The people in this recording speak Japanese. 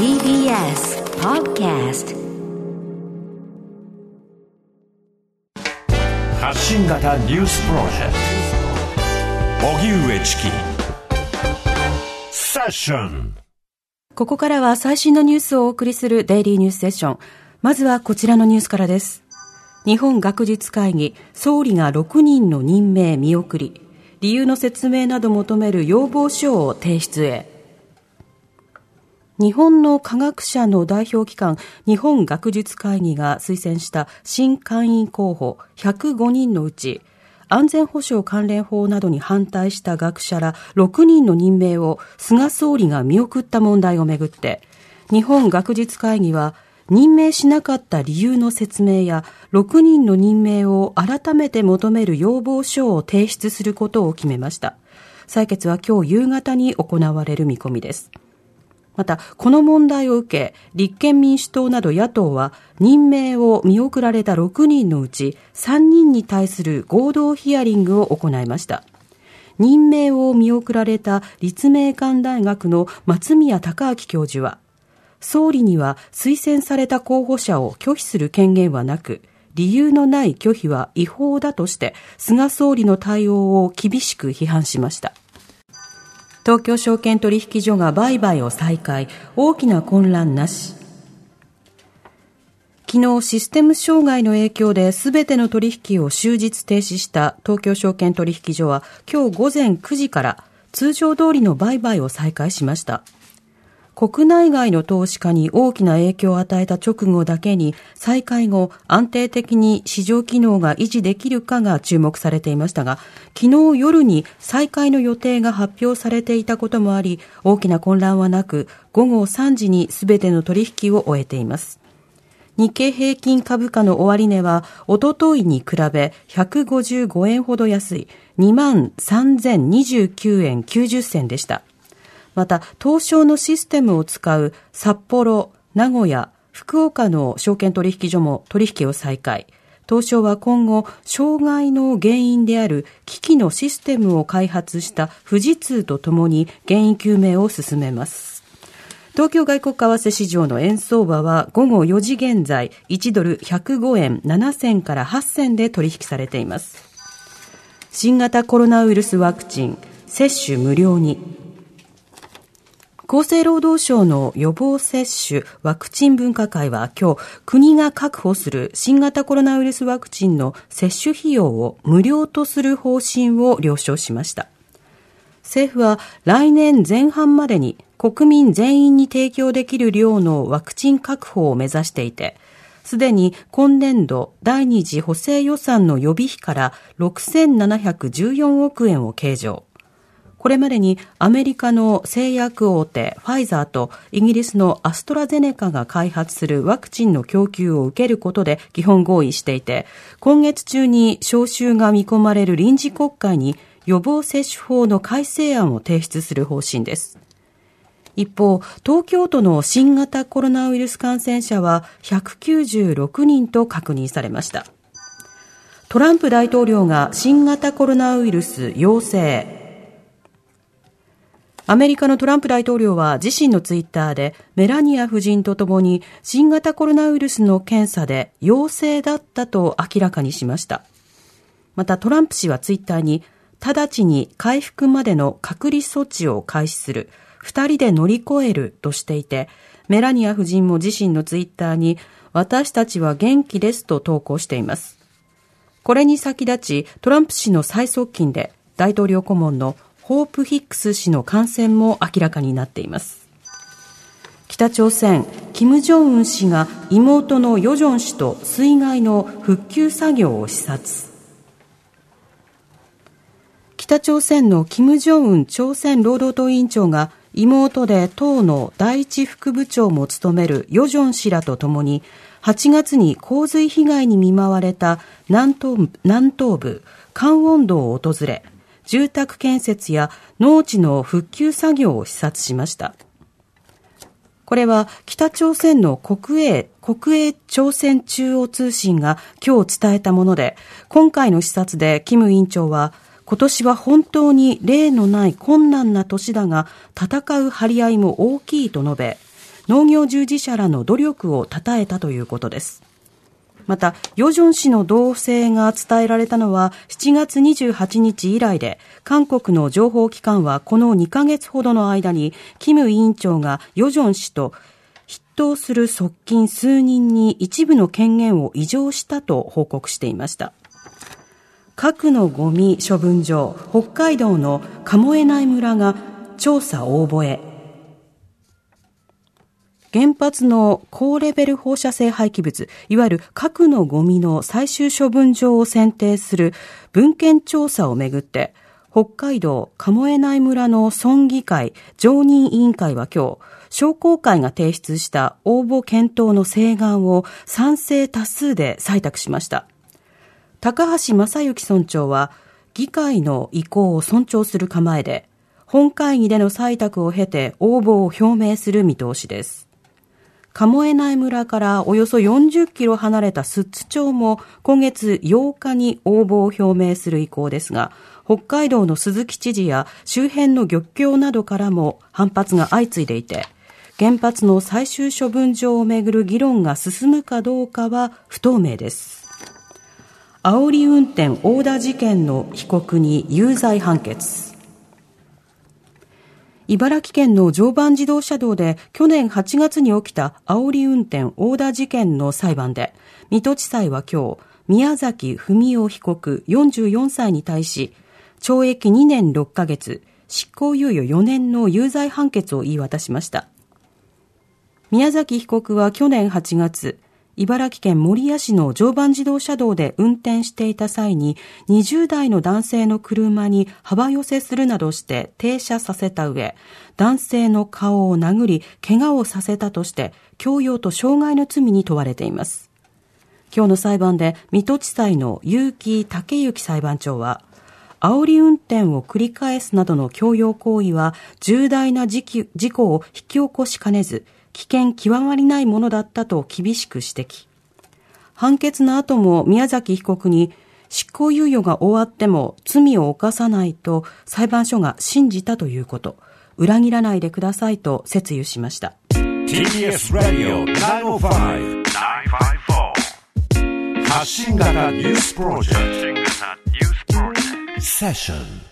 TBS Podcast 発信型ニュースプロジェクト荻上チキセッションここからは最新のニュースをお送りするデイリーニュースセッション。まずはこちらのニュースからです。日本学術会議、総理が6人の任命見送り、理由の説明など求める要望書を提出へ。日本の科学者の代表機関、日本学術会議が推薦した新会員候補105人のうち、安全保障関連法などに反対した学者ら6人の任命を菅総理が見送った問題をめぐって、日本学術会議は任命しなかった理由の説明や6人の任命を改めて求める要望書を提出することを決めました。採決は今日夕方に行われる見込みです。また、この問題を受け、立憲民主党など野党は、任命を見送られた6人のうち3人に対する合同ヒアリングを行いました。任命を見送られた立命館大学の松宮隆明教授は、総理には推薦された候補者を拒否する権限はなく、理由のない拒否は違法だとして、菅総理の対応を厳しく批判しました。東京証券取引所が売買を再開、大きな混乱なし。昨日システム障害の影響で全ての取引を終日停止した東京証券取引所は今日午前9時から通常通りの売買を再開しました。国内外の投資家に大きな影響を与えた直後だけに再開後安定的に市場機能が維持できるかが注目されていましたが昨日夜に再開の予定が発表されていたこともあり大きな混乱はなく午後3時に全ての取引を終えています。日経平均株価の終値はおとといに比べ155円ほど安い2万3029円90銭でした。また、東証のシステムを使う札幌、名古屋、福岡の証券取引所も取引を再開。東証は今後、障害の原因である機器のシステムを開発した富士通とともに原因究明を進めます。東京外国為替市場の円相場は午後4時現在1ドル105円7銭から8銭で取引されています。新型コロナウイルスワクチン接種無料に厚生労働省の予防接種ワクチン分科会は今日国が確保する新型コロナウイルスワクチンの接種費用を無料とする方針を了承しました。政府は来年前半までに国民全員に提供できる量のワクチン確保を目指していて、すでに今年度第二次補正予算の予備費から6714億円を計上。これまでにアメリカの製薬大手ファイザーとイギリスのアストラゼネカが開発するワクチンの供給を受けることで基本合意していて、今月中に召集が見込まれる臨時国会に予防接種法の改正案を提出する方針です。一方、東京都の新型コロナウイルス感染者は196人と確認されました。トランプ大統領が新型コロナウイルス陽性。アメリカのトランプ大統領は自身のツイッターでメラニア夫人とともに新型コロナウイルスの検査で陽性だったと明らかにしました。またトランプ氏はツイッターに直ちに回復までの隔離措置を開始する、二人で乗り越えるとしていて、メラニア夫人も自身のツイッターに私たちは元気ですと投稿しています。これに先立ちトランプ氏の最側近で大統領顧問のホープ・ヒックス氏の感染も明らかになっています。北朝鮮、金正恩氏が妹のヨジョン氏と水害の復旧作業を視察。北朝鮮の金正恩朝鮮労働党委員長が妹で党の第一副部長も務めるヨジョン氏らとともに8月に洪水被害に見舞われた南東南東部カンウォン道を訪れ住宅建設や農地の復旧作業を視察しました。これは北朝鮮の国営、国営朝鮮中央通信が今日伝えたもので、今回の視察でキム委員長は、今年は本当に例のない困難な年だが、戦う張り合いも大きいと述べ、農業従事者らの努力を称えたということです。また、ヨジョン氏の動静が伝えられたのは7月28日以来で、韓国の情報機関はこの2ヶ月ほどの間に、キム委員長がヨジョン氏と筆頭する側近数人に一部の権限を移譲したと報告していました。核のゴミ処分場、北海道の鴨江内村が調査応募へ。原発の高レベル放射性廃棄物、いわゆる核のゴミの最終処分場を選定する文献調査をめぐって、北海道鴨江内村の村議会常任委員会は今日、商工会が提出した応募検討の請願を賛成多数で採択しました。高橋正幸村長は、議会の意向を尊重する構えで、本会議での採択を経て応募を表明する見通しです。鴨江内村からおよそ40キロ離れた寿都町も今月8日に応募を表明する意向ですが、北海道の鈴木知事や周辺の漁協などからも反発が相次いでいて、原発の最終処分場をめぐる議論が進むかどうかは不透明です。煽り運転横打事件の被告に有罪判決。茨城県の常磐自動車道で去年8月に起きた煽り運転横打事件の裁判で、水戸地裁は今日、宮崎文夫被告44歳に対し、懲役2年6ヶ月、執行猶予4年の有罪判決を言い渡しました。宮崎被告は去年8月、茨城県守谷市の常磐自動車道で運転していた際に20代の男性の車に幅寄せするなどして停車させた上、男性の顔を殴り、怪我をさせたとして、強要と傷害の罪に問われています。今日の裁判で、水戸地裁の結城武之裁判長は、煽り運転を繰り返すなどの強要行為は重大な事故を引き起こしかねず、危険極まりないものだったと厳しく指摘。判決の後も宮崎被告に執行猶予が終わっても罪を犯さないと裁判所が信じたということ。裏切らないでくださいと説諭しました。TBS ラディオ905-954発信型ニュースプロジェクトセッション